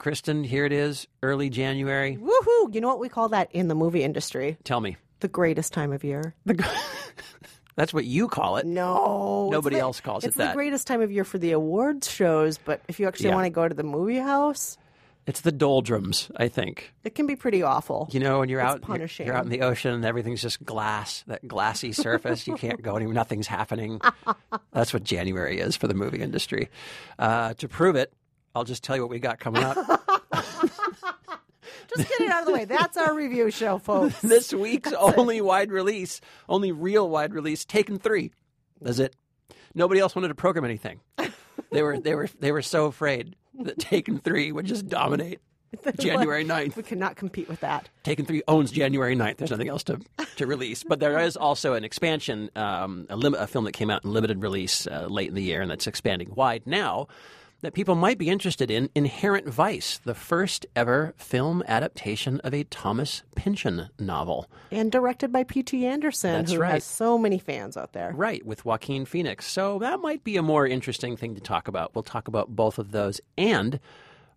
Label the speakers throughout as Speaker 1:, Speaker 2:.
Speaker 1: Kristen, here it is, early January.
Speaker 2: Woohoo! You know what we call that in the movie industry?
Speaker 1: Tell me.
Speaker 2: The greatest time of year.
Speaker 1: That's what you call it.
Speaker 2: No.
Speaker 1: Nobody
Speaker 2: the-
Speaker 1: else calls it that.
Speaker 2: it's the greatest time of year for the awards shows, but if you actually
Speaker 1: Yeah.
Speaker 2: want to go to the movie house,
Speaker 1: It's the doldrums, I think.
Speaker 2: it can be pretty awful.
Speaker 1: You know, when you're
Speaker 2: It's
Speaker 1: out, you're, you're out in the ocean and everything's just glass, that glassy surface. you can't go anywhere. Nothing's happening. That's what January is for the movie industry. Uh, to prove it, I'll just tell you what we got coming up.
Speaker 2: Just get it out of the way. That's our review show, folks.
Speaker 1: this week's only wide release, only real wide release, Taken Three. That's it. Nobody else wanted to program anything. They were they were they were so afraid that Taken Three would just dominate January 9th.
Speaker 2: We cannot compete with that.
Speaker 1: Taken 3 owns January 9th. There's nothing else to, to release. But there is also an expansion, um, a, lim- a film that came out in limited release uh, late in the year and that's expanding wide now that people might be interested in Inherent Vice, the first ever film adaptation of a Thomas Pynchon novel.
Speaker 2: And directed by P.T. Anderson,
Speaker 1: That's
Speaker 2: who
Speaker 1: right.
Speaker 2: has so many fans out there.
Speaker 1: Right, with Joaquin Phoenix. So that might be a more interesting thing to talk about. We'll talk about both of those and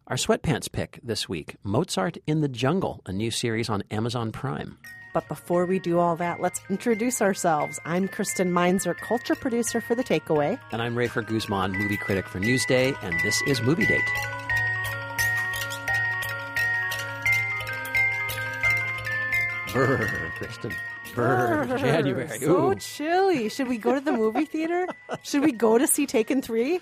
Speaker 1: our sweatpants pick this week Mozart in the Jungle, a new series on Amazon Prime.
Speaker 2: But before we do all that, let's introduce ourselves. I'm Kristen Meinzer, culture producer for The Takeaway.
Speaker 1: And I'm Rafer Guzman, movie critic for Newsday, and this is Movie Date. Brr, Kristen. Brr, January.
Speaker 2: So
Speaker 1: Ooh.
Speaker 2: chilly. Should we go to the movie theater? Should we go to see Taken 3?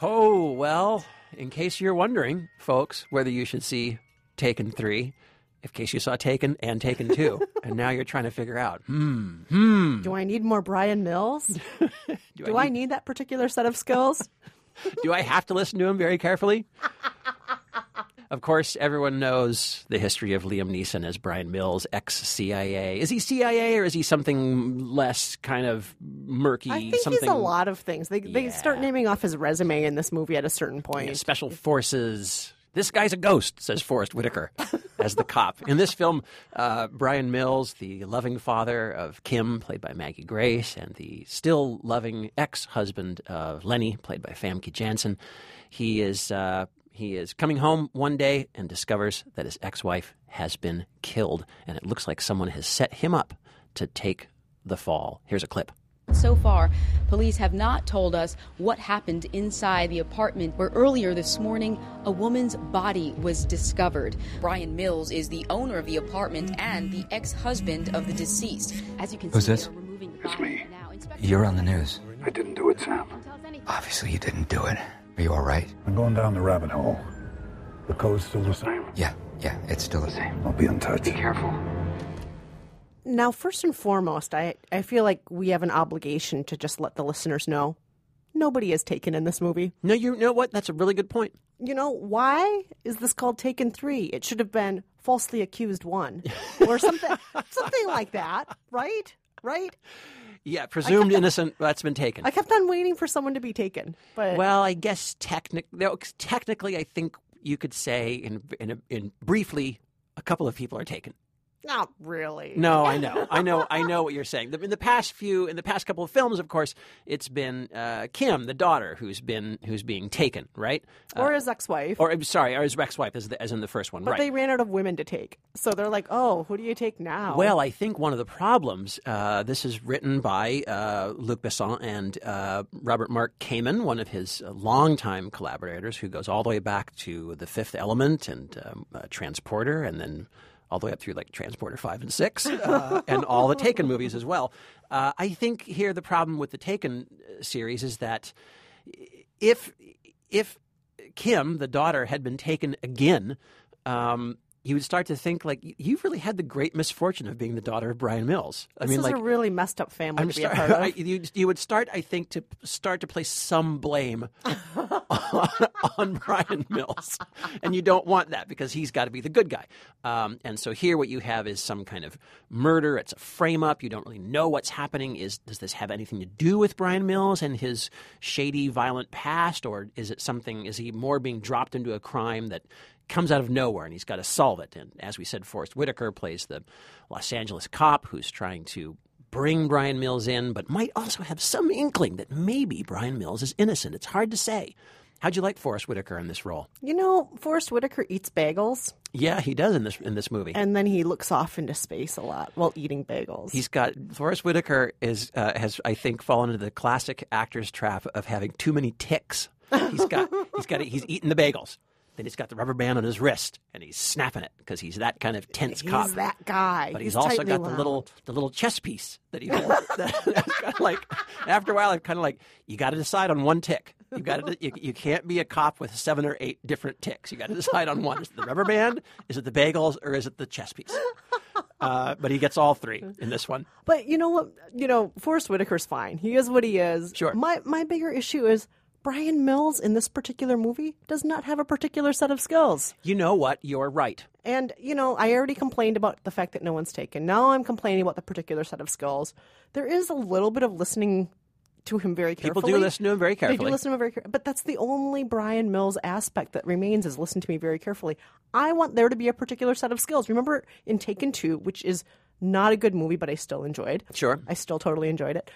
Speaker 1: Oh, well, in case you're wondering, folks, whether you should see Taken 3, in case you saw Taken and Taken 2, and now you're trying to figure out, hmm, hmm.
Speaker 2: Do I need more Bryan Mills?
Speaker 1: do,
Speaker 2: Do I need that particular set of skills?
Speaker 1: do I have to listen to him very carefully? Of course, everyone knows the history of Liam Neeson as Bryan Mills, ex CIA. Is he CIA or is he something less kind of murky?
Speaker 2: I think
Speaker 1: something
Speaker 2: he's a lot of things. They they start naming off his resume in this movie at a certain point.
Speaker 1: special forces. This guy's a ghost, says Forest Whitaker as the cop. In this film, uh, Bryan Mills, the loving father of Kim, played by Maggie Grace, and the still loving ex husband of Lenny, played by Famke Janssen, he is. Uh, he is coming home one day and discovers that his ex wife has been killed, and it looks like someone has set him up to take the fall. Here's a clip.
Speaker 3: So far, police have not told us what happened inside the apartment where earlier this morning a woman's body was discovered. Bryan Mills is the owner of the apartment and the ex-husband of the deceased. As you can
Speaker 4: Who's
Speaker 3: see,
Speaker 4: this?
Speaker 3: removing the
Speaker 5: It's me.
Speaker 3: now. Inspector
Speaker 4: You're on the news.
Speaker 5: I didn't do it, Sam.
Speaker 4: Obviously, you didn't do it. Are you all right?
Speaker 5: I'm going down the rabbit hole. The code's still the same.
Speaker 4: Yeah, yeah, it's still the same.
Speaker 5: I'll be in touch. Be
Speaker 4: Careful.
Speaker 2: Now, first and foremost, I, I feel like we have an obligation to just let the listeners know nobody is taken in this movie.
Speaker 1: No, you know what? That's a really good point.
Speaker 2: You know, why is this called Taken 3? It should have been Falsely Accused 1 or something something like that, right? Right?
Speaker 1: Yeah, presumed innocent, that's been taken.
Speaker 2: I kept on waiting for someone to be taken, but
Speaker 1: Well, I guess technic- technically, I think you could say in, in, in briefly, a couple of people are taken.
Speaker 2: Not really.
Speaker 1: No, I know, I know, I know what you're saying. In the past few, in the past couple of films, of course, it's been uh, Kim, the daughter, who's been who's being taken, right?
Speaker 2: Or his ex-wife.
Speaker 1: Or sorry, or his ex-wife, as, the, as in the first one,
Speaker 2: but
Speaker 1: right?
Speaker 2: they ran out of women to take. So they're like, "Oh, who do you take now?"
Speaker 1: Well, I think one of the problems, uh, this is written by uh, Luc Besson and uh, Robert Mark Kamen, one of his uh, longtime collaborators, who goes all the way back to The Fifth Element and um, uh, Transporter, and then all the way up through like Transporter 5 and 6, uh, and all the Taken movies as well. Uh, I think here the problem with the Taken uh, series is that if if Kim, the daughter, had been taken again, um, you would start to think like you've really had the great misfortune of being the daughter of Bryan Mills. I
Speaker 2: this
Speaker 1: mean,
Speaker 2: is
Speaker 1: like
Speaker 2: a really messed up family
Speaker 1: I'm
Speaker 2: to be
Speaker 1: sorry,
Speaker 2: a part of.
Speaker 1: I, you, you would start, I think, to start to place some blame on, on Bryan Mills, and you don't want that because he's got to be the good guy. Um, and so here, what you have is some kind of murder. It's a frame up. You don't really know what's happening. Is does this have anything to do with Bryan Mills and his shady, violent past, or is it something? Is he more being dropped into a crime that? Comes out of nowhere and he's got to solve it. And as we said, Forest Whitaker plays the Los Angeles cop who's trying to bring Bryan Mills in, but might also have some inkling that maybe Bryan Mills is innocent. It's hard to say. How'd you like Forest Whitaker in this role?
Speaker 2: You know, Forest Whitaker eats bagels,
Speaker 1: Yeah, he does in this in this movie.
Speaker 2: and then he looks off into space a lot while eating bagels.
Speaker 1: He's got Forest Whitaker is uh, has I think fallen into the classic actor's trap of having too many ticks. He's got he's got he's eating the bagels. Then he's got the rubber band on his wrist and he's snapping it because he's that kind of tense
Speaker 2: He's
Speaker 1: cop.
Speaker 2: He's that guy.
Speaker 1: But he's, also
Speaker 2: tightly
Speaker 1: got the little the little chess piece that he holds. that, that's kind of like after a while, it's kind of like you got to decide on one tick. You got to you, you can't be a cop with seven or eight different ticks. You got to decide on one. Is it the rubber band? Is it the bagels? Or is it the chess piece? Uh, but he gets all three in this one.
Speaker 2: But you know what? You know, Forest Whitaker's fine. He is what he is.
Speaker 1: Sure.
Speaker 2: My my bigger issue is Bryan Mills in this particular movie does not have a particular set of skills.
Speaker 1: You know what? You're right.
Speaker 2: And you know, I already complained about the fact that no one's taken. Now I'm complaining about the particular set of skills. There is a little bit of listening to him very carefully.
Speaker 1: People do listen to him very
Speaker 2: They
Speaker 1: carefully.
Speaker 2: do listen to him very carefully. But that's the only Bryan Mills aspect that remains is listen to me very carefully. I want there to be a particular set of skills. Remember in Taken 2, which is not a good movie, but I still enjoyed.
Speaker 1: Sure.
Speaker 2: I still totally enjoyed it.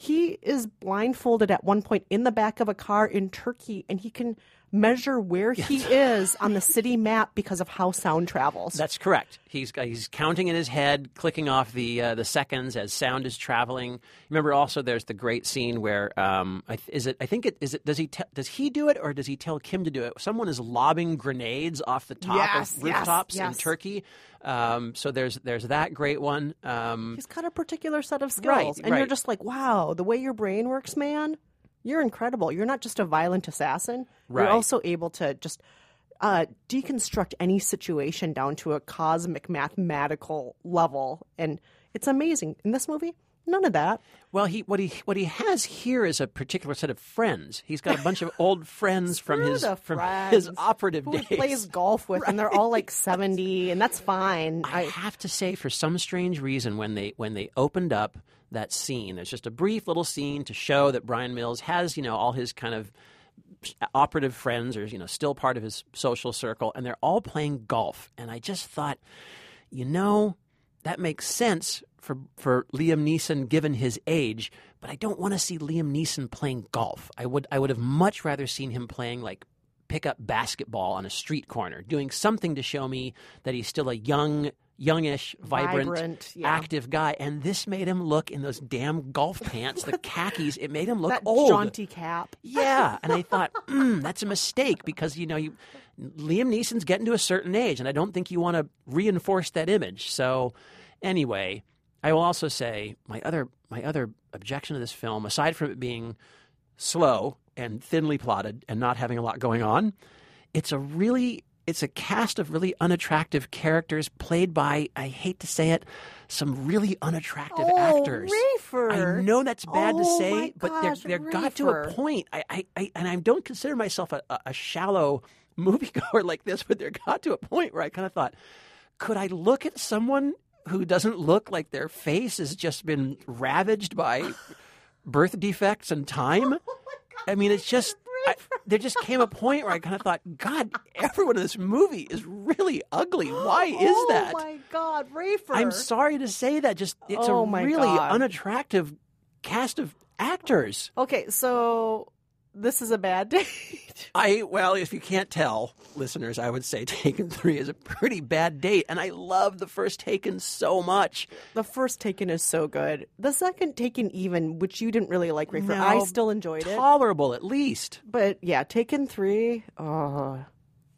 Speaker 2: He is blindfolded at one point in the back of a car in Turkey, and he can measure where he is on the city map because of how sound travels.
Speaker 1: That's correct. He's he's counting in his head, clicking off the uh, the seconds as sound is traveling. Remember, also there's the great scene where um, is it? I think it is it. Does he te- does he do it or does he tell Kim to do it? Someone is lobbing grenades off the top
Speaker 2: Yes,
Speaker 1: of
Speaker 2: yes,
Speaker 1: rooftops in. Turkey. Um, so there's there's that great one. Um,
Speaker 2: He's got a particular set of skills.
Speaker 1: Right,
Speaker 2: and you're just like, wow, the way your brain works, man, you're incredible. You're not just a violent assassin.
Speaker 1: Right.
Speaker 2: You're also able to just uh, deconstruct any situation down to a cosmic mathematical level. And it's amazing. In this movie, none of that.
Speaker 1: Well, he what he what he has here is a particular set of friends. He's got a bunch of old friends from his from
Speaker 2: friends
Speaker 1: his operative
Speaker 2: who
Speaker 1: days.
Speaker 2: he plays golf with, and they're all like 70, and that's fine.
Speaker 1: I
Speaker 2: I,
Speaker 1: have to say, for some strange reason, when they when they opened up that scene, there's just a brief little scene to show that Bryan Mills has, you know, all his kind of operative friends, or you know, still part of his social circle, and they're all playing golf. And I just thought, you know, that makes sense for for Liam Neeson given his age, but I don't want to see Liam Neeson playing golf. I would I would have much rather seen him playing like pick up basketball on a street corner, doing something to show me that he's still a young youngish, vibrant,
Speaker 2: Vibrant, yeah.
Speaker 1: active guy. And this made him look in those damn golf pants, the khakis, it made him look
Speaker 2: that
Speaker 1: old.
Speaker 2: jaunty cap.
Speaker 1: Yeah, and I thought mm, that's a mistake because you know you Liam Neeson's getting to a certain age, and I don't think you want to reinforce that image. So, anyway, I will also say my other my other objection to this film, aside from it being slow and thinly plotted and not having a lot going on, it's a really it's a cast of really unattractive characters played by I hate to say it some really unattractive
Speaker 2: Oh,
Speaker 1: actors.
Speaker 2: Rafer.
Speaker 1: I know that's bad to
Speaker 2: Oh,
Speaker 1: say,
Speaker 2: my
Speaker 1: but there
Speaker 2: gosh,
Speaker 1: there got to a point. I, I, I and I don't consider myself a, a, a shallow moviegoer like this, but there got to a point where I kind of thought, could I look at someone who doesn't look like their face has just been ravaged by birth defects and time? Oh I mean, it's just. I, there just came a point where I kind of thought, God, everyone in this movie is really ugly. Why is
Speaker 2: oh
Speaker 1: that?
Speaker 2: Oh my God, Rafer.
Speaker 1: I'm sorry to say that. Just it's
Speaker 2: Oh
Speaker 1: a really
Speaker 2: God.
Speaker 1: unattractive cast of actors.
Speaker 2: Okay, so this is a bad date.
Speaker 1: I well, if you can't tell, listeners, I would say Taken Three is a pretty bad date, and I love the first Taken so much.
Speaker 2: the first Taken is so good. The second Taken, even, which you didn't really like, Rafer,
Speaker 1: No,
Speaker 2: I still enjoyed it.
Speaker 1: Tolerable, at least.
Speaker 2: But yeah, Taken three, oh,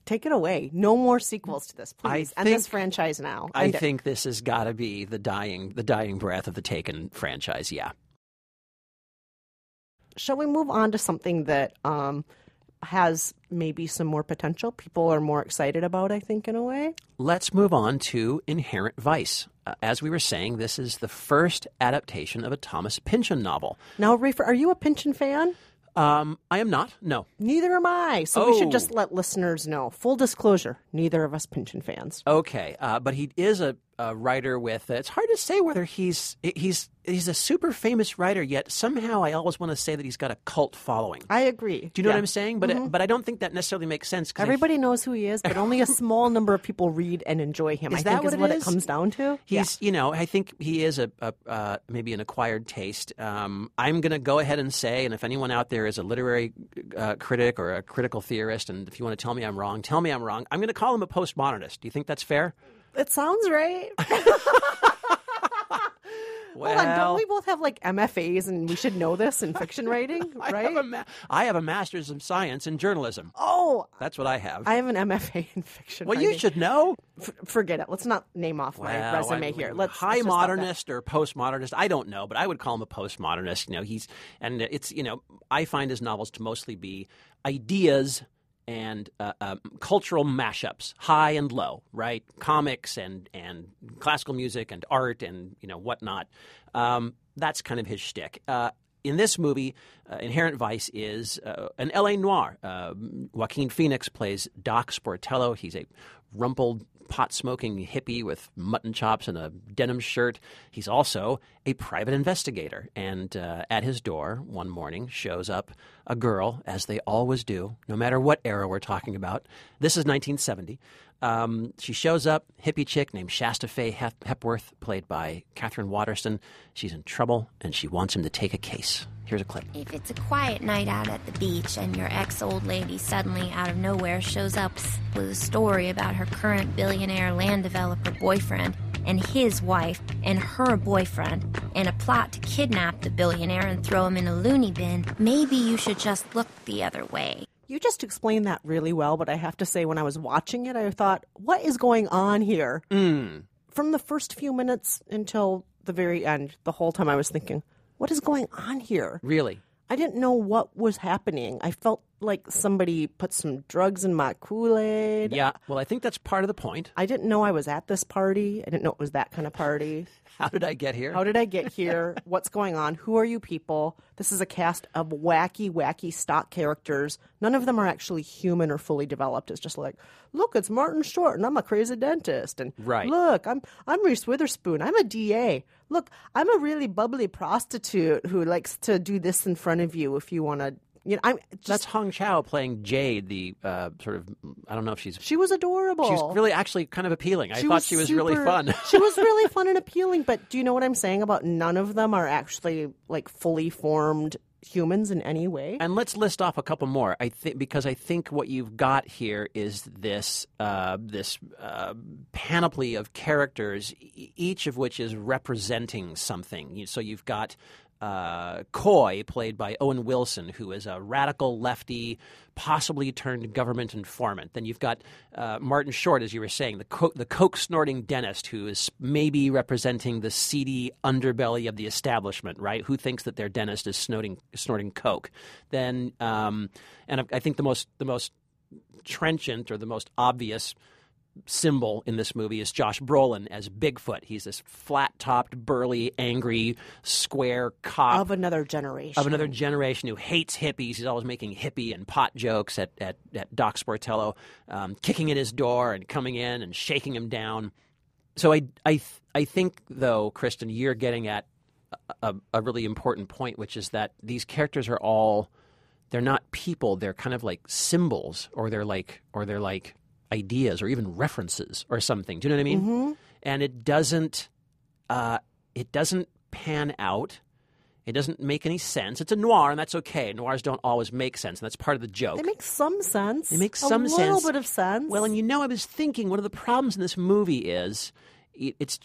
Speaker 2: take it away. No more sequels to this, please.
Speaker 1: I
Speaker 2: End this franchise now.
Speaker 1: I
Speaker 2: End it.
Speaker 1: think this has got to be the dying, the dying breath of the Taken franchise. Yeah.
Speaker 2: Shall we move on to something that um, has maybe some more potential? People are more excited about. I think in a way.
Speaker 1: Let's move on to Inherent Vice. Uh, as we were saying, this is the first adaptation of a Thomas Pynchon novel.
Speaker 2: Now, Rafer, are you a Pynchon fan?
Speaker 1: Um, I am not. No.
Speaker 2: Neither am I. So we should
Speaker 1: Oh.
Speaker 2: just let listeners know. Full disclosure: neither of us Pynchon fans.
Speaker 1: Okay, uh, but he is a, a writer with. it's hard to say whether he's he's he's a super famous writer. Yet somehow I always want to say that he's got a cult following.
Speaker 2: I agree.
Speaker 1: Do you know
Speaker 2: Yeah.
Speaker 1: what I'm saying? But but I don't think that necessarily makes sense. 'cause I
Speaker 2: Everybody knows who he is, but only a small number of people read and enjoy him.
Speaker 1: Is
Speaker 2: I
Speaker 1: that
Speaker 2: think
Speaker 1: what
Speaker 2: is
Speaker 1: it
Speaker 2: what
Speaker 1: is?
Speaker 2: it comes down to.
Speaker 1: He's, you know, I think he is a, a uh, maybe an acquired taste. Um, I'm going to go ahead and say, and if anyone out there is a literary uh, critic or a critical theorist, and if you want to tell me I'm wrong, tell me I'm wrong. I'm going to call him a postmodernist. Do you think that's fair?
Speaker 2: It sounds right.
Speaker 1: Well,
Speaker 2: Hold on, don't we both have like MFAs and we should know this in fiction writing,
Speaker 1: I
Speaker 2: right?
Speaker 1: have, a ma- I have a master's of science in journalism.
Speaker 2: oh,
Speaker 1: That's what I have.
Speaker 2: I have an MFA in fiction.
Speaker 1: well, you should know.
Speaker 2: F- forget it. Let's not name off my
Speaker 1: Well,
Speaker 2: resume
Speaker 1: I-
Speaker 2: here. Let's
Speaker 1: high
Speaker 2: let's
Speaker 1: modernist or postmodernist. I don't know, but I would call him a postmodernist. You know, he's and it's you know I find his novels to mostly be ideas and uh, um, cultural mashups, high and low, right? Comics and and classical music and art and you know whatnot. Um, that's kind of his shtick. Uh, in this movie, uh, Inherent Vice is uh, an L.A. noir. Uh, Joaquin Phoenix plays Doc Sportello. He's a rumpled, pot smoking hippie with mutton chops and a denim shirt. He's also a private investigator. And uh, at his door one morning shows up a girl, as they always do, no matter what era we're talking about. This is 1970. Um, she shows up, hippie chick named Shasta Faye Hep- Hepworth, played by Katherine Waterston. She's in trouble and she wants him to take a case. Here's a clip.
Speaker 6: If it's a quiet night out at the beach and your ex old lady suddenly out of nowhere shows up with a story about her current billionaire land developer boyfriend and his wife and her boyfriend and a plot to kidnap the billionaire and throw him in a loony bin, maybe you should just look the other way.
Speaker 2: You just explained that really well, but I have to say, when I was watching it, I thought, what is going on here?
Speaker 1: Mm.
Speaker 2: From the first few minutes until the very end, the whole time I was thinking, what is going on here?
Speaker 1: Really?
Speaker 2: I didn't know what was happening. I felt like somebody put some drugs in my Kool Aid.
Speaker 1: Yeah. Well, I think that's part of the point.
Speaker 2: I didn't know I was at this party. I didn't know it was that kind of party.
Speaker 1: How did I get here?
Speaker 2: How did I get here? What's going on? Who are you people? This is a cast of wacky, wacky stock characters. None of them are actually human or fully developed. It's just like, look, it's Martin Short, and I'm a crazy dentist. And
Speaker 1: Right.
Speaker 2: look, I'm I'm Reese Witherspoon. I'm a DA. Look, I'm a really bubbly prostitute who likes to do this in front of you if you want to. You know, I'm just.
Speaker 1: That's Hong Chau playing Jade, the uh, sort of I don't know if she's
Speaker 2: she was adorable.
Speaker 1: she's really actually kind of appealing. I
Speaker 2: She
Speaker 1: thought she was really fun.
Speaker 2: she was really fun and appealing. But do you know what I'm saying about none of them are actually like fully formed humans in any way?
Speaker 1: And let's list off a couple more. I think because I think what you've got here is this uh, this uh, panoply of characters, e- each of which is representing something. So you've got. Uh, Coy, played by Owen Wilson, who is a radical lefty, possibly turned government informant. Then you've got uh, Martin Short, as you were saying, the co- the coke snorting dentist, who is maybe representing the seedy underbelly of the establishment, right? Who thinks that their dentist is snorting snorting coke? Then, um, and I, I think the most the most trenchant or the most obvious symbol in this movie is Josh Brolin as Bigfoot. He's this flat-topped, burly, angry, square cop
Speaker 2: of another generation.
Speaker 1: of another generation who hates hippies. He's always making hippie and pot jokes at, at, at Doc Sportello, um, kicking in his door and coming in and shaking him down. So I, I, th- I think, though, Kristen, you're getting at a, a really important point, which is that these characters are all they're not people they're kind of like symbols or they're like or they're like ideas or even references or something do you know what i mean
Speaker 2: Mm-hmm.
Speaker 1: and it doesn't uh, it doesn't pan out it doesn't make any sense it's a noir and that's okay noirs don't always make sense and that's part of the joke
Speaker 2: They make some sense.
Speaker 1: They make some sense.
Speaker 2: a little
Speaker 1: sense.
Speaker 2: bit of sense.
Speaker 1: well, and you know, I was thinking one of the problems in this movie is it, it's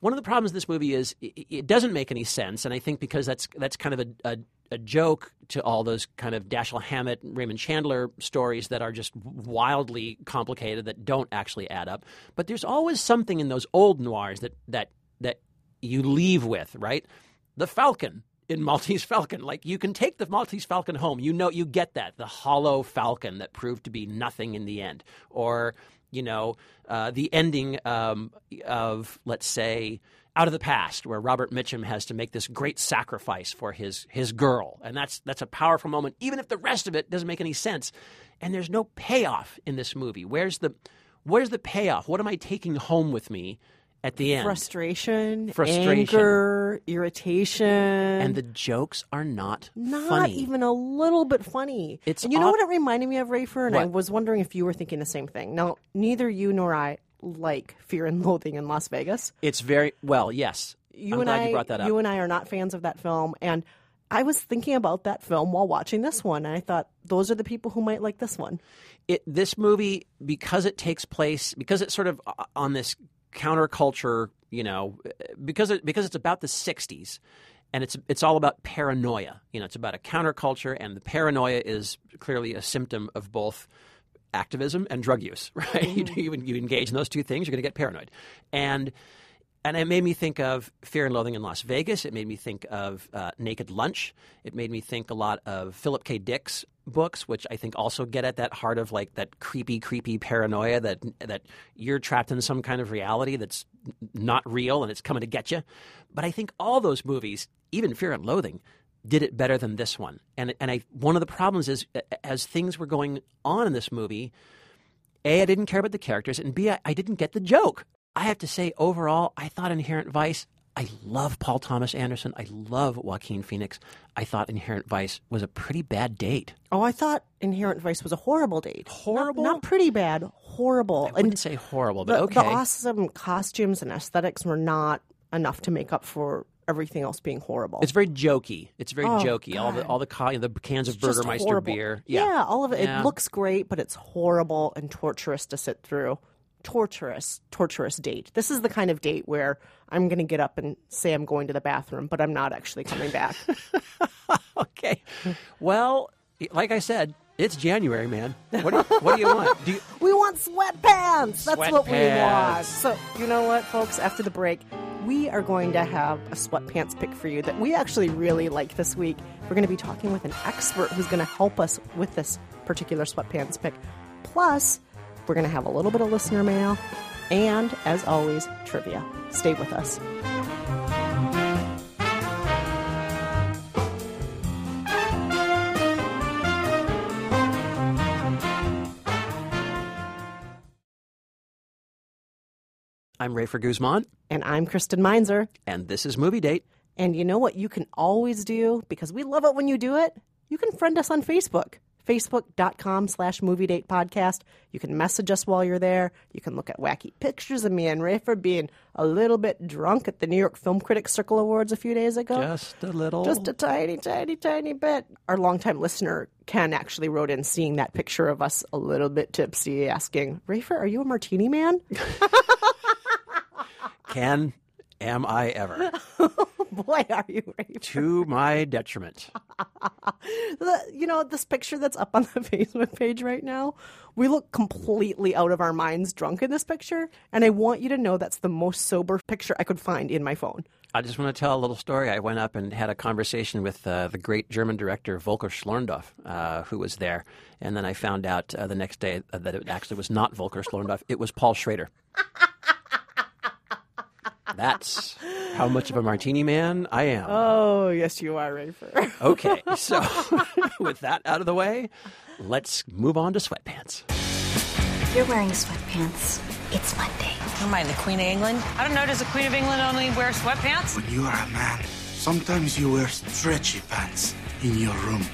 Speaker 1: one of the problems in this movie is it, it doesn't make any sense, and I think because that's that's kind of a, a a joke to all those kind of Dashiell Hammett, Raymond Chandler stories that are just wildly complicated that don't actually add up. But there's always something in those old noirs that that that you leave with, right? The Falcon in Maltese Falcon. Like you can take the Maltese Falcon home. You know, you get that the hollow Falcon that proved to be nothing in the end, or you know, uh, the ending um, of let's say. Out of the past, where Robert Mitchum has to make this great sacrifice for his his girl, and that's that's a powerful moment, even if the rest of it doesn't make any sense. And there's no payoff in this movie. Where's the where's the payoff? What am I taking home with me at the end.
Speaker 2: Frustration,
Speaker 1: Frustration.
Speaker 2: anger, irritation,
Speaker 1: and the jokes are not,
Speaker 2: not
Speaker 1: funny.
Speaker 2: even a little bit funny.
Speaker 1: It's
Speaker 2: and you know what it reminded me of, Rafer? And I was wondering if you were thinking the same thing. Now, neither you nor I like Fear and Loathing in Las Vegas.
Speaker 1: It's very well, yes.
Speaker 2: You
Speaker 1: I'm
Speaker 2: and
Speaker 1: glad
Speaker 2: I,
Speaker 1: you brought that up.
Speaker 2: you and I are not fans of that film, and I was thinking about that film while watching this one, and I thought those are the people who might like this one.
Speaker 1: it, this movie because it takes place because it's sort of uh, on this counterculture, you know, because it, because it's about the '60s, and it's it's all about paranoia. You know, it's about a counterculture, and the paranoia is clearly a symptom of both activism and drug use. Right? You, you, you engage in those two things, you're going to get paranoid, and and it made me think of Fear and Loathing in Las Vegas. It made me think of uh, Naked Lunch. It made me think a lot of Philip K. Dick's books, which I think also get at that heart of like that creepy, creepy paranoia that that you're trapped in some kind of reality that's not real and it's coming to get you. But I think all those movies, even Fear and Loathing, did it better than this one. And and I one of the problems is as things were going on in this movie, a, I didn't care about the characters, and B, I, I didn't get the joke. I have to say, overall, I thought Inherent Vice. I love Paul Thomas Anderson. I love Joaquin Phoenix. I thought Inherent Vice was a pretty bad date.
Speaker 2: Oh, I thought Inherent Vice was a horrible date.
Speaker 1: Horrible?
Speaker 2: Not, pretty bad, horrible.
Speaker 1: I wouldn't say horrible, but
Speaker 2: the,
Speaker 1: okay.
Speaker 2: the awesome costumes and aesthetics were not enough to make up for everything else being horrible.
Speaker 1: It's very jokey. It's very
Speaker 2: Oh,
Speaker 1: jokey. All the all the the cans of
Speaker 2: It's
Speaker 1: Burgermeister beer.
Speaker 2: Yeah. all of it.
Speaker 1: Yeah.
Speaker 2: It looks great, but it's horrible and torturous to sit through. Torturous, torturous date. This is the kind of date where I'm going to get up and say I'm going to the bathroom, but I'm not actually coming back.
Speaker 1: okay. Well, like I said, it's January, man. What do you, what do you want? Do you,
Speaker 2: we want sweatpants. That's what we want. So, you know what, folks? After the break, we are going to have a sweatpants pick for you that we actually really like this week. We're going to be talking with an expert who's going to help us with this particular sweatpants pick. Plus, we're going to have a little bit of listener mail and, as always, trivia. Stay with us.
Speaker 1: I'm Rafer Guzman,
Speaker 2: And I'm Kristen Meinzer.
Speaker 1: and this is Movie Date.
Speaker 2: And you know what you can always do because we love it when you do it? You can friend us on Facebook. Facebook.com slash movie date podcast. You can message us while you're there. You can look at wacky pictures of me and Rafer being a little bit drunk at the New York Film Critics Circle Awards a few days ago.
Speaker 1: Just a little.
Speaker 2: Just a tiny, tiny, tiny bit. Our longtime listener, Ken, actually wrote in seeing that picture of us a little bit tipsy, asking, Rafer, are you a martini man?
Speaker 1: Can am I ever?
Speaker 2: Boy, are you, Rafer.
Speaker 1: to my detriment.
Speaker 2: the, you know this picture that's up on the Facebook page right now. We look completely out of our minds drunk in this picture, and I want you to know that's the most sober picture I could find in my phone.
Speaker 1: I just want to tell a little story. I went up and had a conversation with uh, the great German director Volker Schlöndorff, uh, who was there. And then I found out uh, the next day that it actually was not Volker Schlöndorff, it was Paul Schrader. That's how much of a martini man I am.
Speaker 2: Oh, yes, you are, Rafer.
Speaker 1: Okay, so with that out of the way, let's move on to sweatpants.
Speaker 7: You're wearing sweatpants. It's Monday.
Speaker 8: Am I the Queen of England? I don't know. Does the Queen of England only wear sweatpants?
Speaker 9: When you are a man, sometimes you wear stretchy pants in your room.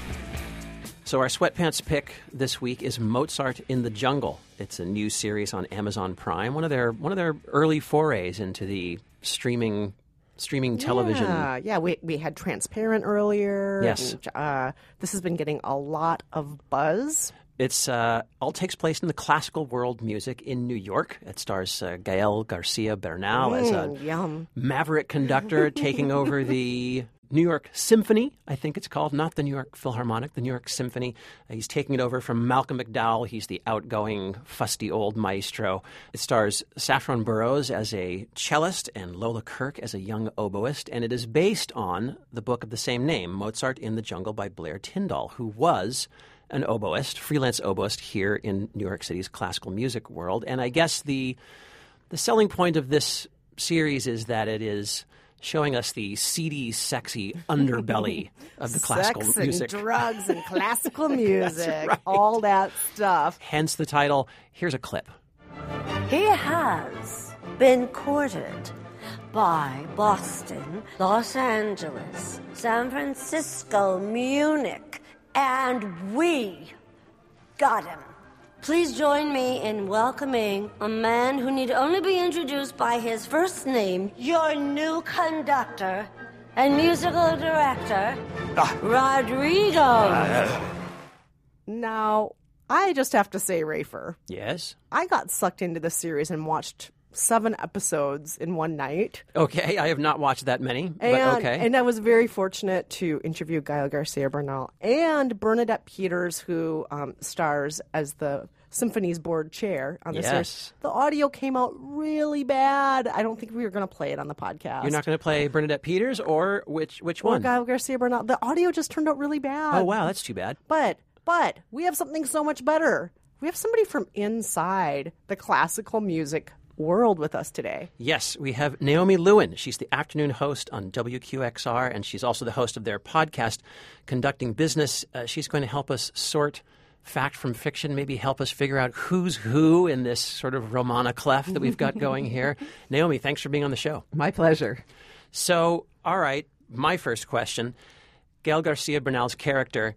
Speaker 1: So our sweatpants pick this week is Mozart in the Jungle. It's a new series on Amazon Prime. One of their one of their early forays into the streaming streaming television.
Speaker 2: Yeah, yeah. We we had Transparent earlier.
Speaker 1: Yes.
Speaker 2: and, uh, this has been getting a lot of buzz.
Speaker 1: It's uh, all takes place in the classical world music in New York. It stars uh, Gael Garcia Bernal as a
Speaker 2: Mm, yum.
Speaker 1: maverick conductor taking over the New York Symphony, I think it's called, not the New York Philharmonic, the New York Symphony. Uh, he's taking it over from Malcolm McDowell. He's the outgoing, fusty old maestro. It stars Saffron Burrows as a cellist and Lola Kirke as a young oboist, and it is based on the book of the same name, Mozart in the Jungle by Blair Tindall, who was an oboist, freelance oboist here in New York City's classical music world. And I guess the the selling point of this series is that it is showing us the seedy, sexy underbelly of the classical
Speaker 2: Sex
Speaker 1: music.
Speaker 2: and drugs and classical music, all that stuff.
Speaker 1: Hence the title. Here's a clip.
Speaker 7: He has
Speaker 10: been courted by Boston, Los Angeles, San Francisco, Munich, and we got him. Please join me in welcoming a man who need only be introduced by his first name, your new conductor and musical director, ah. Rodrigo.
Speaker 2: Now, I just have to say, Rafer,
Speaker 1: Yes.
Speaker 2: I got sucked into the series and watched seven episodes in one night.
Speaker 1: Okay, I have not watched that many, but
Speaker 2: And,
Speaker 1: okay.
Speaker 2: and I was very fortunate to interview Gael Garcia Bernal and Bernadette Peters, who um, stars as the Symphony's board chair on the
Speaker 1: Yes.
Speaker 2: series. The audio came out really bad. I don't think we were going to play it on the podcast.
Speaker 1: You're not going to play Bernadette Peters or which which
Speaker 2: or
Speaker 1: one?
Speaker 2: Gael Garcia Bernal. The audio just turned out really bad.
Speaker 1: Oh wow, that's too bad.
Speaker 2: But but we have something so much better. We have somebody from inside the classical music world with us today.
Speaker 1: Yes, we have Naomi Lewin. She's the afternoon host on WQXR, and she's also the host of their podcast, Conducting Business. Uh, she's going to help us sort fact from fiction, maybe help us figure out who's who in this sort of roman à clef that we've got going here. Naomi, thanks for being on the show.
Speaker 11: My pleasure.
Speaker 1: So, all right, my first question Gael Garcia Bernal's character,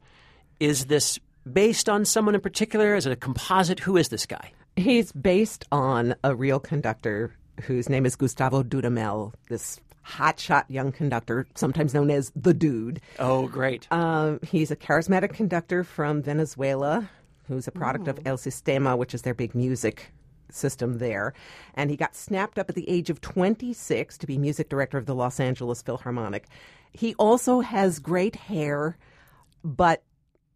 Speaker 1: is this based on someone in particular? Is it a composite? Who is this guy?
Speaker 11: He's based on a real conductor whose name is Gustavo Dudamel, this hotshot young conductor, sometimes known as the Dude.
Speaker 1: Oh, great.
Speaker 11: Um, he's a charismatic conductor from Venezuela who's a product of El Sistema, which is their big music system there. And he got snapped up at the age of 26 to be music director of the Los Angeles Philharmonic. He also has great hair, but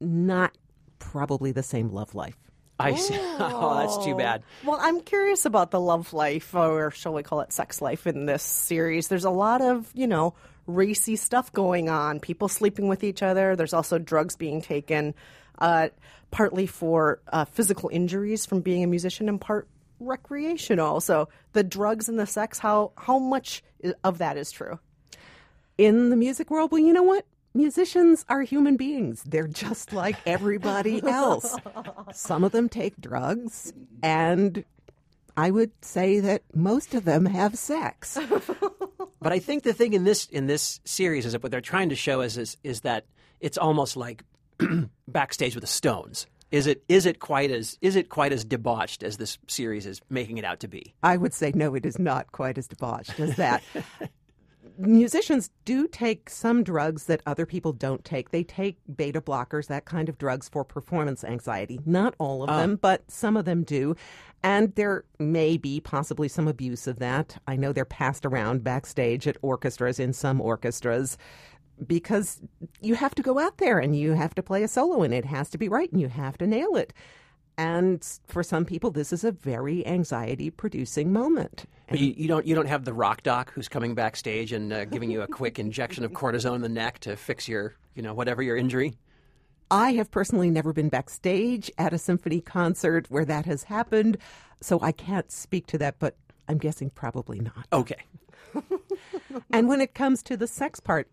Speaker 11: not probably the same love life.
Speaker 1: I see. Oh, that's too bad.
Speaker 2: Well, I'm curious about the love life, or shall we call it sex life, in this series. There's a lot of, you know, racy stuff going on. People sleeping with each other. There's also drugs being taken, uh, partly for uh, physical injuries from being a musician, and part recreational. So the drugs and the sex, how how much of that is true?
Speaker 11: in the music world, well, you know what? Musicians are human beings. They're just like everybody else. Some of them take drugs, and I would say that most of them have sex.
Speaker 1: But I think the thing in this in this series is that what they're trying to show is is, is that it's almost like backstage with the Stones. Is it is it quite as is it quite as debauched as this series is making it out to be?
Speaker 11: I would say no, it is not quite as debauched as that. Musicians do take some drugs that other people don't take. They take beta blockers, that kind of drugs for performance anxiety. Not all of
Speaker 1: Ah.
Speaker 11: them, but some of them do. And there may be possibly some abuse of that. I know they're passed around backstage at orchestras, in some orchestras, because you have to go out there and you have to play a solo and it has to be right and you have to nail it. And for some people, this is a very anxiety producing moment.
Speaker 1: But you, you don't you don't have the rock doc who's coming backstage and uh, giving you a quick injection of cortisone in the neck to fix your you know whatever your injury.
Speaker 11: I have personally never been backstage at a symphony concert where that has happened, so I can't speak to that, but I'm guessing probably not.
Speaker 1: Okay.
Speaker 11: and when it comes to the sex part,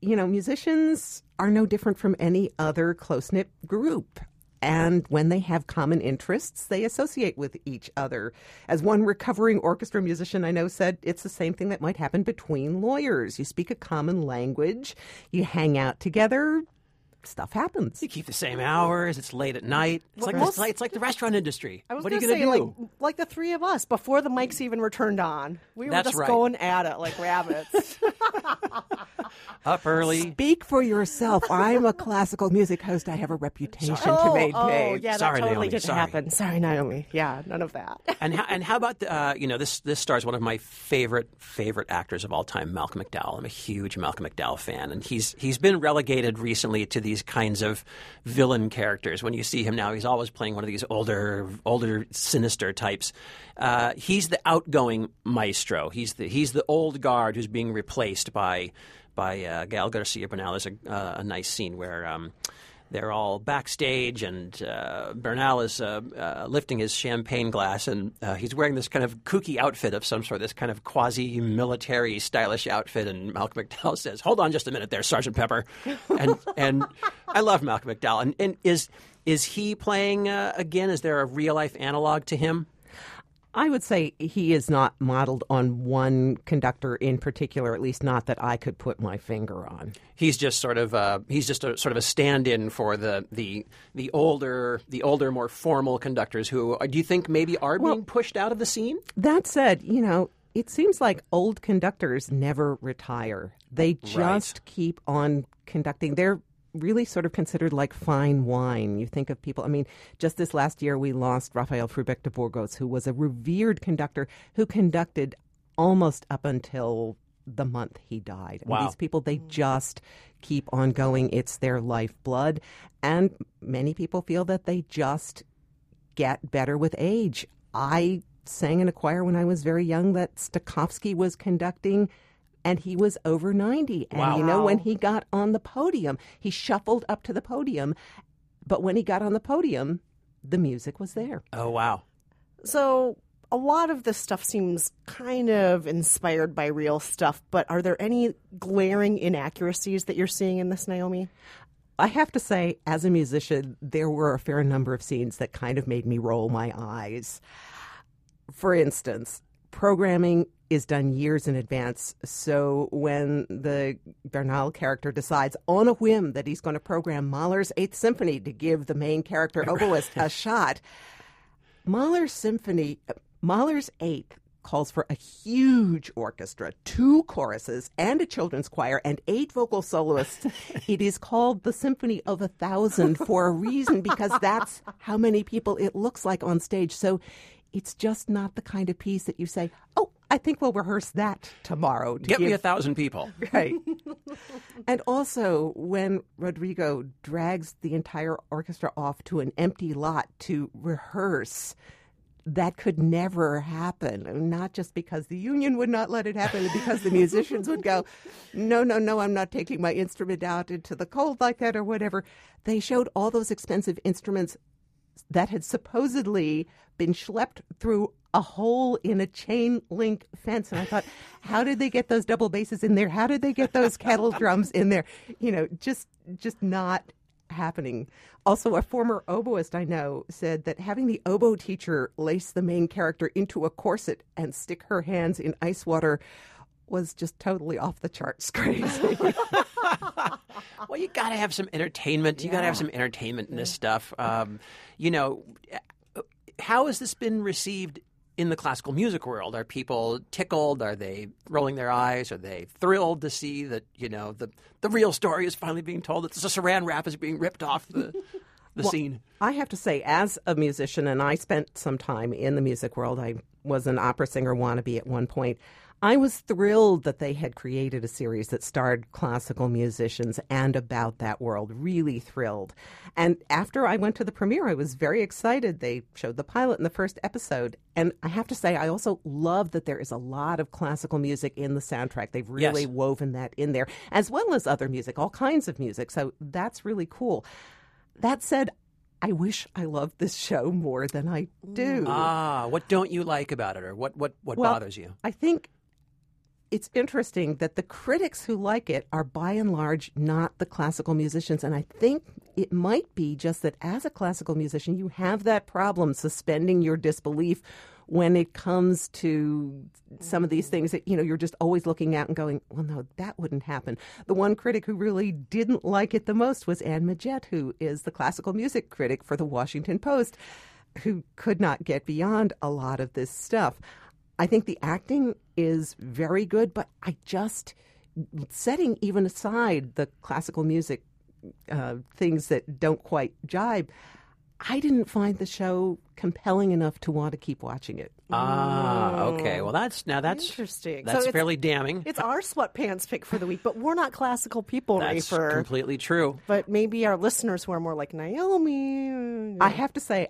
Speaker 11: you know, musicians are no different from any other close knit group. And when they have common interests, they associate with each other. As one recovering orchestra musician I know said, it's the same thing that might happen between lawyers. You speak a common language, you hang out together, stuff happens.
Speaker 1: You keep the same hours. It's late at night. It's like
Speaker 2: Most-
Speaker 1: it's like, it's like the restaurant industry.
Speaker 2: I was
Speaker 1: what are you
Speaker 2: gonna
Speaker 1: going to
Speaker 2: say,
Speaker 1: do?
Speaker 2: like like the three of us before the mics even returned on. We were
Speaker 1: That's
Speaker 2: just
Speaker 1: right.
Speaker 2: going at it like rabbits.
Speaker 1: Up early.
Speaker 11: Speak for yourself. I'm a classical music host. I have a reputation to maintain.
Speaker 2: oh, yeah,
Speaker 1: Sorry,
Speaker 2: that totally
Speaker 1: Naomi,
Speaker 2: didn't
Speaker 1: sorry.
Speaker 2: happen. Sorry, Naomi. Yeah, none of that.
Speaker 1: And how, and how about the, uh, you know this this stars one of my favorite favorite actors of all time, Malcolm McDowell. I'm a huge Malcolm McDowell fan, and he's he's been relegated recently to these kinds of villain characters. When you see him now, he's always playing one of these older older sinister types. Uh, he's the outgoing maestro. He's the he's the old guard who's being replaced by by uh, Gael Garcia Bernal. There's a, uh, a nice scene where. Um, they're all backstage, and uh, Bernal is uh, uh, lifting his champagne glass, and uh, he's wearing this kind of kooky outfit of some sort, this kind of quasi-military, stylish outfit. And Malcolm McDowell says, "Hold on, just a minute, there, Sergeant Pepper." And and I love Malcolm McDowell. And, and is is he playing uh, again? Is there a real life analog to him?
Speaker 11: I would say he is not modeled on one conductor in particular, at least not that I could put my finger on.
Speaker 1: He's just sort of uh, he's just a, sort of a stand-in for the the the older the older more formal conductors who uh, do you think maybe are
Speaker 11: Well-
Speaker 1: being pushed out of the scene?
Speaker 11: That said, you know, it seems like old conductors never retire. They just keep on conducting. They're really sort of considered like fine wine. You think of people, I mean, just this last year we lost Rafael Frühbeck de Burgos, who was a revered conductor who conducted almost up until the month he died. And
Speaker 1: Wow.
Speaker 11: these people, they mm. just keep on going. It's their lifeblood. And many people feel that they just get better with age. I sang in a choir when I was very young that Stokowski was conducting, and he was over 90. And
Speaker 1: Wow.
Speaker 11: you know, when he got on the podium, he shuffled up to the podium, but when he got on the podium, the music was there.
Speaker 1: Oh wow.
Speaker 2: So a lot of this stuff seems kind of inspired by real stuff, but are there any glaring inaccuracies that you're seeing in this, Naomi?
Speaker 11: I have to say, as a musician, there were a fair number of scenes that kind of made me roll my eyes. For instance, programming is done years in advance. So when the Bernal character decides on a whim that he's going to program Mahler's Eighth Symphony to give the main character oboist a shot, Mahler's Symphony, Mahler's Eighth calls for a huge orchestra, two choruses, and a children's choir, and eight vocal soloists. it is called the Symphony of a Thousand for a reason because that's how many people it looks like on stage. So it's just not the kind of piece that you say, oh, I think we'll rehearse that tomorrow. To
Speaker 1: Get me a thousand people.
Speaker 11: Right. and also, when Rodrigo drags the entire orchestra off to an empty lot to rehearse, that could never happen. Not just because the union would not let it happen, but because the musicians would go, no, no, no, I'm not taking my instrument out into the cold like that or whatever. They showed all those expensive instruments that had supposedly been schlepped through a hole in a chain link fence. And I thought, how did they get those double basses in there? How did they get those kettle drums in there? You know, just just not happening. Also, a former oboist I know said that having the oboe teacher lace the main character into a corset and stick her hands in ice water was just totally off the charts crazy.
Speaker 1: Well, you got to have some entertainment. You got to have some entertainment in this stuff. Um, you know, how has this been received in the classical music world? Are people tickled? Are they rolling their eyes? Are they thrilled to see that you know the the real story is finally being told? That the Saran wrap is being ripped off the the
Speaker 11: Well,
Speaker 1: scene.
Speaker 11: I have to say, as a musician, and I spent some time in the music world, I was an opera singer wannabe at one point. I was thrilled that they had created a series that starred classical musicians and about that world. Really thrilled. And after I went to the premiere, I was very excited. They showed the pilot in the first episode. And I have to say, I also love that there is a lot of classical music in the soundtrack. They've really
Speaker 1: Yes.
Speaker 11: woven that in there, as well as other music, all kinds of music. So that's really cool. That said, I wish I loved this show more than I do.
Speaker 1: Ah, what don't you like about it, or what what what
Speaker 11: Well,
Speaker 1: bothers you?
Speaker 11: I think it's interesting that the critics who like it are by and large not the classical musicians. And I think it might be just that as a classical musician, you have that problem suspending your disbelief when it comes to some of these things that you know you're just always looking at and going well no that wouldn't happen the one critic who really didn't like it the most was anne Midgette, who is the classical music critic for the washington post who could not get beyond a lot of this stuff I think the acting is very good, but I just, setting even aside the classical music uh, things that don't quite jibe, I didn't find the show compelling enough to want to keep watching it.
Speaker 1: Ah, okay. Well, that's now that's
Speaker 2: Interesting.
Speaker 1: That's
Speaker 2: So it's-
Speaker 1: fairly damning.
Speaker 2: It's our sweatpants pick for the week, but we're not classical people,
Speaker 1: That's
Speaker 2: Rafer.
Speaker 1: completely true.
Speaker 2: But maybe our listeners who are more like Naomi.
Speaker 11: I have to say,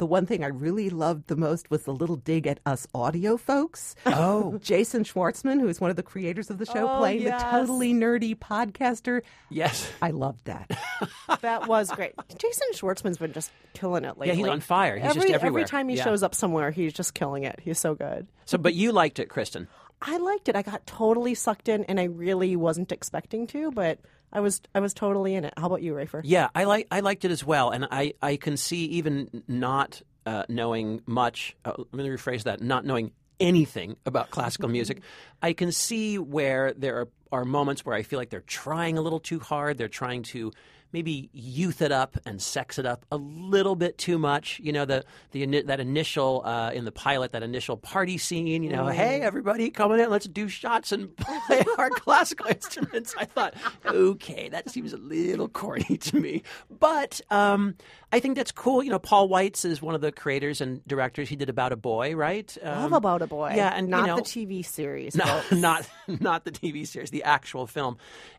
Speaker 11: the one thing I really loved the most was the little dig at us audio folks.
Speaker 1: Oh.
Speaker 11: Jason Schwartzman, who is one of the creators of the show,
Speaker 2: Oh,
Speaker 11: playing
Speaker 2: yes.
Speaker 11: the totally nerdy podcaster.
Speaker 1: Yes.
Speaker 11: I loved that.
Speaker 2: that was great. Jason Schwartzman's been just killing it lately.
Speaker 1: Yeah, he's on fire. He's just
Speaker 2: every,
Speaker 1: everywhere.
Speaker 2: Every time he
Speaker 1: Yeah.
Speaker 2: shows up somewhere, he's just killing it. He's so good.
Speaker 1: So, but you liked it, Kristen.
Speaker 2: I liked it. I got totally sucked in, and I really wasn't expecting to, but I was I was totally in it. How about you, Rafer?
Speaker 1: Yeah, I like I liked it as well, and I I can see even not. uh, knowing much. Uh, let me rephrase that: not knowing anything about classical music, I can see where there are, are moments where I feel like they're trying a little too hard. They're trying to maybe youth it up and sex it up a little bit too much. You know, the the that initial uh, in the pilot, that initial party scene. You know, hey everybody, come in, let's do shots and play our classical instruments. I thought, okay, that seems a little corny to me, but um, I think that's cool. You know, Paul Weitz is one of the creators and directors. He did About a Boy, right?
Speaker 2: Love
Speaker 1: Um,
Speaker 2: About a Boy.
Speaker 1: Yeah, and you
Speaker 2: not
Speaker 1: know-
Speaker 2: the TV series.
Speaker 1: no, not not the TV series, the actual film.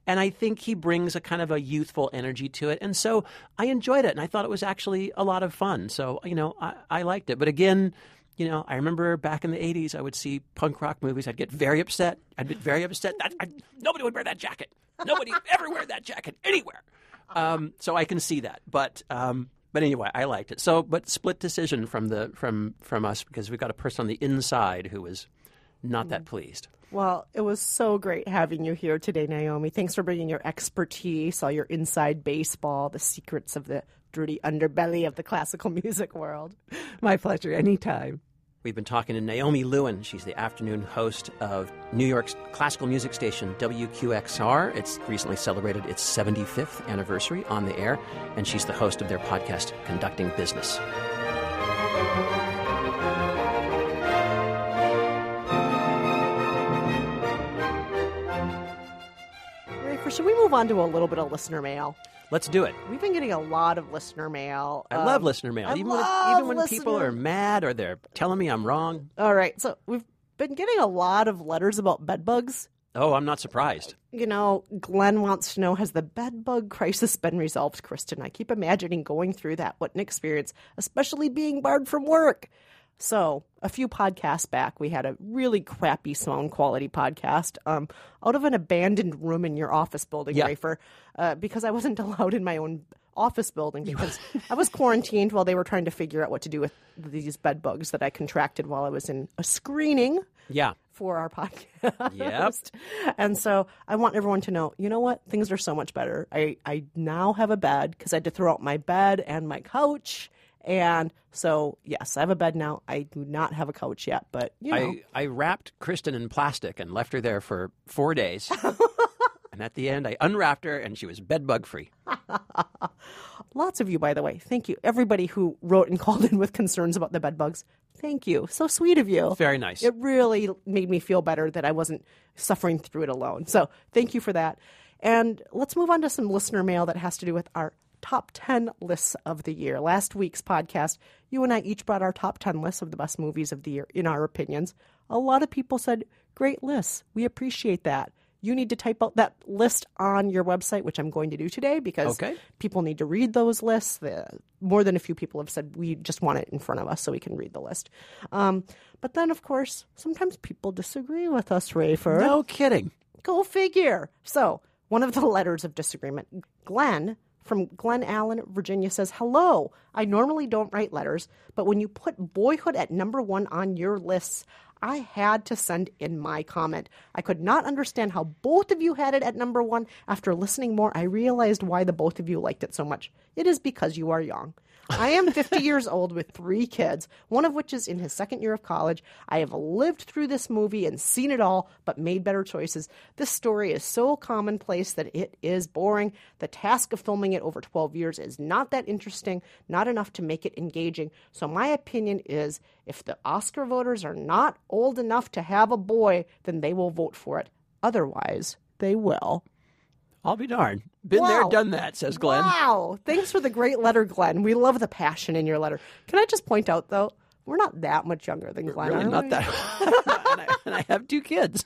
Speaker 1: And I think he brings a kind of a youthful energy to it. And so I enjoyed it and I thought it was actually a lot of fun. So, you know, I, I liked it. But again, you know, I remember back in the 80s, I would see punk rock movies. I'd get very upset. I'd get very upset. That, I, nobody would wear that jacket. Nobody ever wear that jacket anywhere. Um, so I can see that. But um, but anyway, I liked it. So, but split decision from the from from us because we've got a person on the inside who was not that pleased.
Speaker 2: Well, it was so great having you here today, Naomi. Thanks for bringing your expertise, all your inside baseball, the secrets of the dirty underbelly of the classical music world.
Speaker 11: My pleasure. Anytime.
Speaker 1: We've been talking to Naomi Lewin. She's the afternoon host of New York's classical music station WQXR. It's recently celebrated its 75th anniversary on the air, and she's the host of their podcast, Conducting Business.
Speaker 2: Should we move on to a little bit of listener mail?
Speaker 1: Let's do it.
Speaker 2: We've been getting a lot of listener mail.
Speaker 1: I love
Speaker 2: Um,
Speaker 1: listener mail.
Speaker 2: I
Speaker 1: even when, even when people are mad or they're telling me I'm wrong.
Speaker 2: All right, so we've been getting a lot of letters about bed bugs.
Speaker 1: Oh, I'm not surprised.
Speaker 2: You know, Glenn wants to know Has the bed bug crisis been resolved, Kristen? I keep imagining going through that. What an experience, especially being barred from work. So, a few podcasts back, we had a really crappy sound quality podcast um, out of an abandoned room in your office building,
Speaker 1: Yeah.
Speaker 2: Rafer, uh, because I wasn't allowed in my own office building because I was quarantined while they were trying to figure out what to do with these bed bugs that I contracted while I was in a screening
Speaker 1: Yeah.
Speaker 2: for our podcast.
Speaker 1: Yep.
Speaker 2: And so I want everyone to know, you know what? Things are so much better. I, I now have a bed because I had to throw out my bed and my couch. And so, yes, I have a bed now. I do not have a couch yet, but you know,
Speaker 1: I, I wrapped Kristen in plastic and left her there for four days. and at the end, I unwrapped her and she was bed bug free.
Speaker 2: lots of you, by the way, thank you. Everybody who wrote and called in with concerns about the bed bugs, thank you. So sweet of you.
Speaker 1: Very nice.
Speaker 2: It really made me feel better that I wasn't suffering through it alone. So thank you for that. And let's move on to some listener mail that has to do with our top 10 lists of the year. Last week's podcast, you and I each brought our top 10 lists of the best movies of the year, in our opinions. A lot of people said, great lists. We appreciate that. You need to type out that list on your website, which I'm going to do today because
Speaker 1: Okay.
Speaker 2: people need to read those lists. The, more than a few people have said we just want it in front of us so we can read the list. Um, but then, of course, sometimes people disagree with us, Rafer.
Speaker 1: No kidding.
Speaker 2: Go figure. So, one of the letters of disagreement, Glenn from Glen Allen, Virginia says, Hello. I normally don't write letters, but when you put boyhood at number one on your lists, I had to send in my comment. I could not understand how both of you had it at number one. After listening more, I realized why the both of you liked it so much. It is because you are young. I am 50 years old with three kids, one of which is in his second year of college. I have lived through this movie and seen it all, but made better choices. This story is so commonplace that it is boring. The task of filming it over 12 years is not that interesting, not enough to make it engaging. So, my opinion is if the Oscar voters are not old enough to have a boy, then they will vote for it. Otherwise, they will.
Speaker 1: I'll be darned. Been there, done that, says Glenn.
Speaker 2: Wow. Thanks for the great letter, Glenn. We love the passion in your letter. Can I just point out, though, we're not that much younger than Glenn.
Speaker 1: Really, not
Speaker 2: we?
Speaker 1: that. and, I, and I have two kids.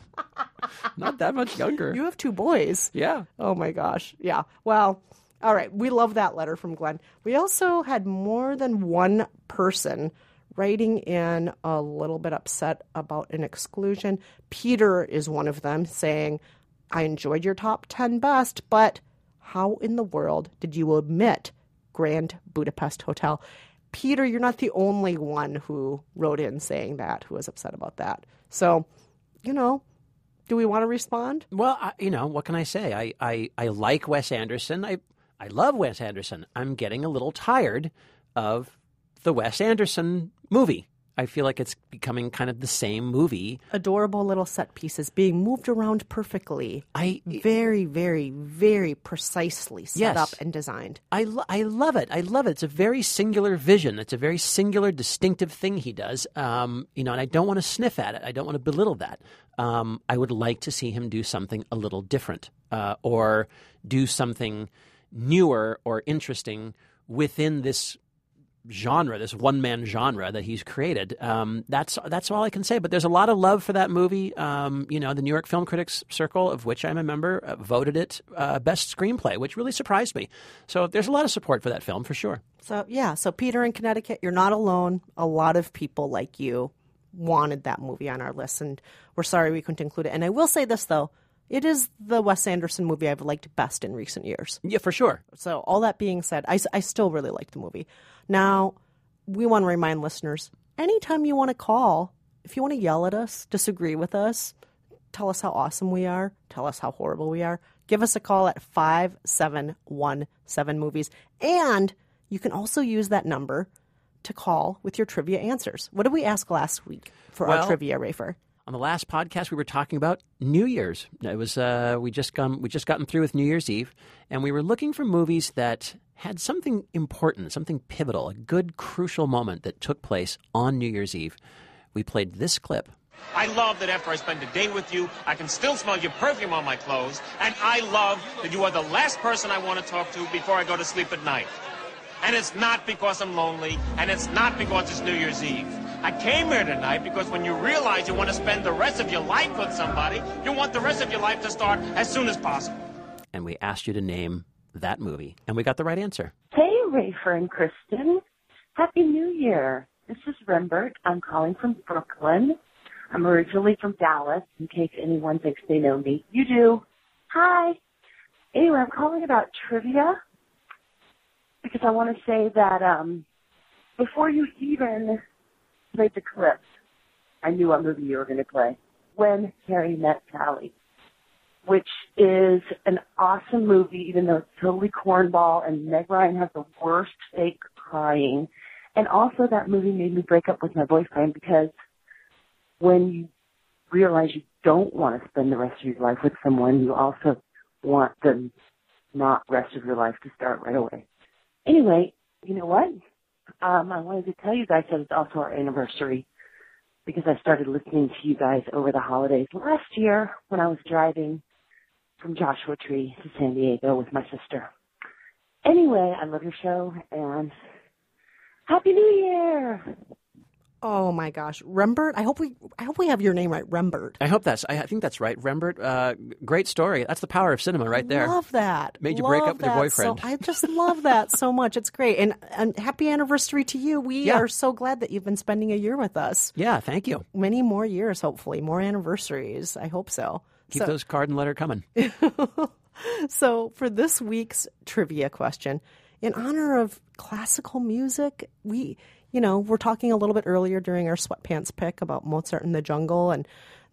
Speaker 1: not that much younger.
Speaker 2: You have two boys.
Speaker 1: yeah.
Speaker 2: Oh my gosh. Yeah. Well, all right. We love that letter from Glenn. We also had more than one person writing in a little bit upset about an exclusion. Peter is one of them saying, I enjoyed your top 10 best, but how in the world did you omit Grand Budapest Hotel? Peter, you're not the only one who wrote in saying that, who was upset about that. So, you know, do we want to respond?
Speaker 1: Well, I, you know, what can I say? I, I, I like Wes Anderson. I, I love Wes Anderson. I'm getting a little tired of the Wes Anderson movie. I feel like it's becoming kind of the same movie.
Speaker 2: Adorable little set pieces being moved around perfectly.
Speaker 1: I
Speaker 2: very, very, very precisely set
Speaker 1: Yes.
Speaker 2: up and designed.
Speaker 1: I, lo- I love it. I love it. It's a very singular vision. It's a very singular, distinctive thing he does. Um, you know, and I don't want to sniff at it. I don't want to belittle that. Um, I would like to see him do something a little different, uh, or do something newer or interesting within this genre, this one man genre that he's created. Um, that's that's all I can say. But there's a lot of love for that movie. Um, you know, the New York Film Critics Circle, of which I'm a member, uh, voted it uh, best screenplay, which really surprised me. So there's a lot of support for that film for sure.
Speaker 2: So, yeah, so Peter in Connecticut, you're not alone. A lot of people like you wanted that movie on our list, and we're sorry we couldn't include it. And I will say this, though it is the Wes Anderson movie I've liked best in recent years.
Speaker 1: Yeah, for sure.
Speaker 2: So, all that being said, I, I still really like the movie. Now, we want to remind listeners anytime you want to call, if you want to yell at us, disagree with us, tell us how awesome we are, tell us how horrible we are, give us a call at 5717 movies. And you can also use that number to call with your trivia answers. What did we ask last week for
Speaker 1: Well-
Speaker 2: our trivia, Rafer?
Speaker 1: On the last podcast, we were talking about New Year's. It was uh, we just come we just gotten through with New Year's Eve, and we were looking for movies that had something important, something pivotal, a good crucial moment that took place on New Year's Eve. We played this clip.
Speaker 12: I love that after I spend a day with you, I can still smell your perfume on my clothes. And I love that you are the last person I want to talk to before I go to sleep at night. And it's not because I'm lonely, and it's not because it's New Year's Eve. I came here tonight because when you realize you want to spend the rest of your life with somebody, you want the rest of your life to start as soon as possible.
Speaker 1: and we asked you to name that movie, and we got the right answer.
Speaker 13: Hey, Rafer and Kristen. Happy New Year. This is Rembert. I'm calling from Brooklyn. I'm originally from Dallas, in case anyone thinks they know me. You do. Hi. Anyway, I'm calling about trivia because I want to say that um, before you even played the clip, I knew what movie you were going to play. When Harry Met Sally which is an awesome movie, even though it's totally cornball and Meg Ryan has the worst fake crying. And also that movie made me break up with my boyfriend because when you realize you don't want to spend the rest of your life with someone, you also want the not rest of your life to start right away. Anyway, you know what? Um, I wanted to tell you guys that it's also our anniversary because I started listening to you guys over the holidays last year when I was driving from Joshua Tree to San Diego with my sister. Anyway, I love your show and Happy New Year!
Speaker 2: Oh my gosh, Rembert! I hope we I hope we have your name right, Rembert.
Speaker 1: I hope that's. I think that's right. Rembert, uh, great story. That's the power of cinema, right there.
Speaker 2: I love that.
Speaker 1: Made you
Speaker 2: Love
Speaker 1: break up with your boyfriend.
Speaker 2: So, I just love that so much. It's great. And, and happy anniversary to you. We
Speaker 1: Yeah.
Speaker 2: are so glad that you've been spending a year with us.
Speaker 1: Yeah, thank you.
Speaker 2: Many more years, hopefully. More anniversaries. I hope so.
Speaker 1: Keep
Speaker 2: so,
Speaker 1: those card and letter coming.
Speaker 2: so, for this week's trivia question, in honor of classical music, we, you know, we're talking a little bit earlier during our sweatpants pick about Mozart in the jungle and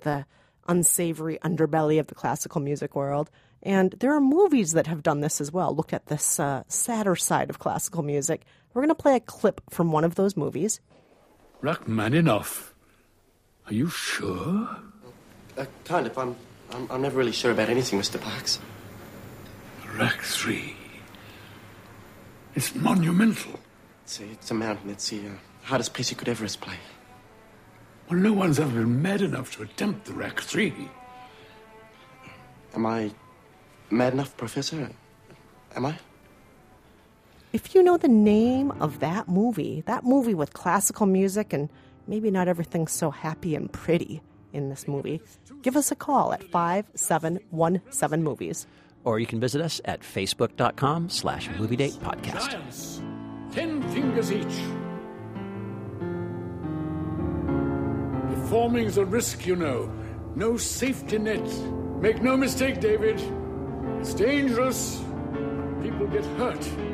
Speaker 2: the unsavory underbelly of the classical music world. And there are movies that have done this as well. Look at this uh, sadder side of classical music. We're going to play a clip from one of those movies.
Speaker 5: Rachmaninoff. Are you sure?
Speaker 14: Uh, kind of. I'm, I'm, I'm never really sure about anything, Mr. Parkes.
Speaker 5: Rach 3. It's monumental.
Speaker 14: It's a, it's a mountain. It's the uh, hardest piece you could ever play.
Speaker 5: Well, no one's ever been mad enough to attempt the Rach 3.
Speaker 14: Am I mad enough, Professor? Am I?
Speaker 2: If you know the name of that movie, that movie with classical music and maybe not everything so happy and pretty in this movie, give us a call at 5717 Movies.
Speaker 1: Or you can visit us at facebook.com slash movie date podcast.
Speaker 5: Fingers each. Performing's a risk, you know. No safety net. Make no mistake, David. It's dangerous. People get hurt.